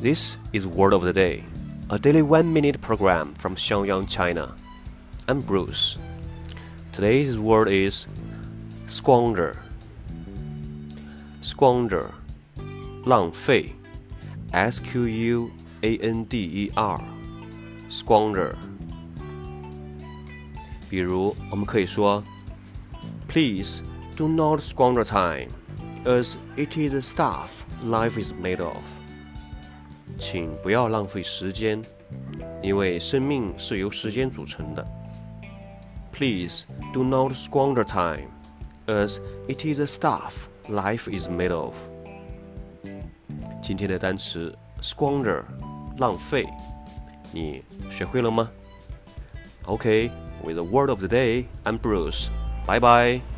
This is Word of the Day, a daily one minute program from Xiaoyang, China. I'm Bruce. Today's word is squander. Squander, 浪费 S Q U A N D E R, squander. 比如，我们可以说，Please do not squander time, as it is the stuff life is made of. 请不要浪费时间，因为生命是由时间组成的。Please do not squander time, as it is the stuff life is made of. 今天的单词 squander，浪费，你学会了吗？Okay, with the word of the day, I'm Bruce. Bye bye.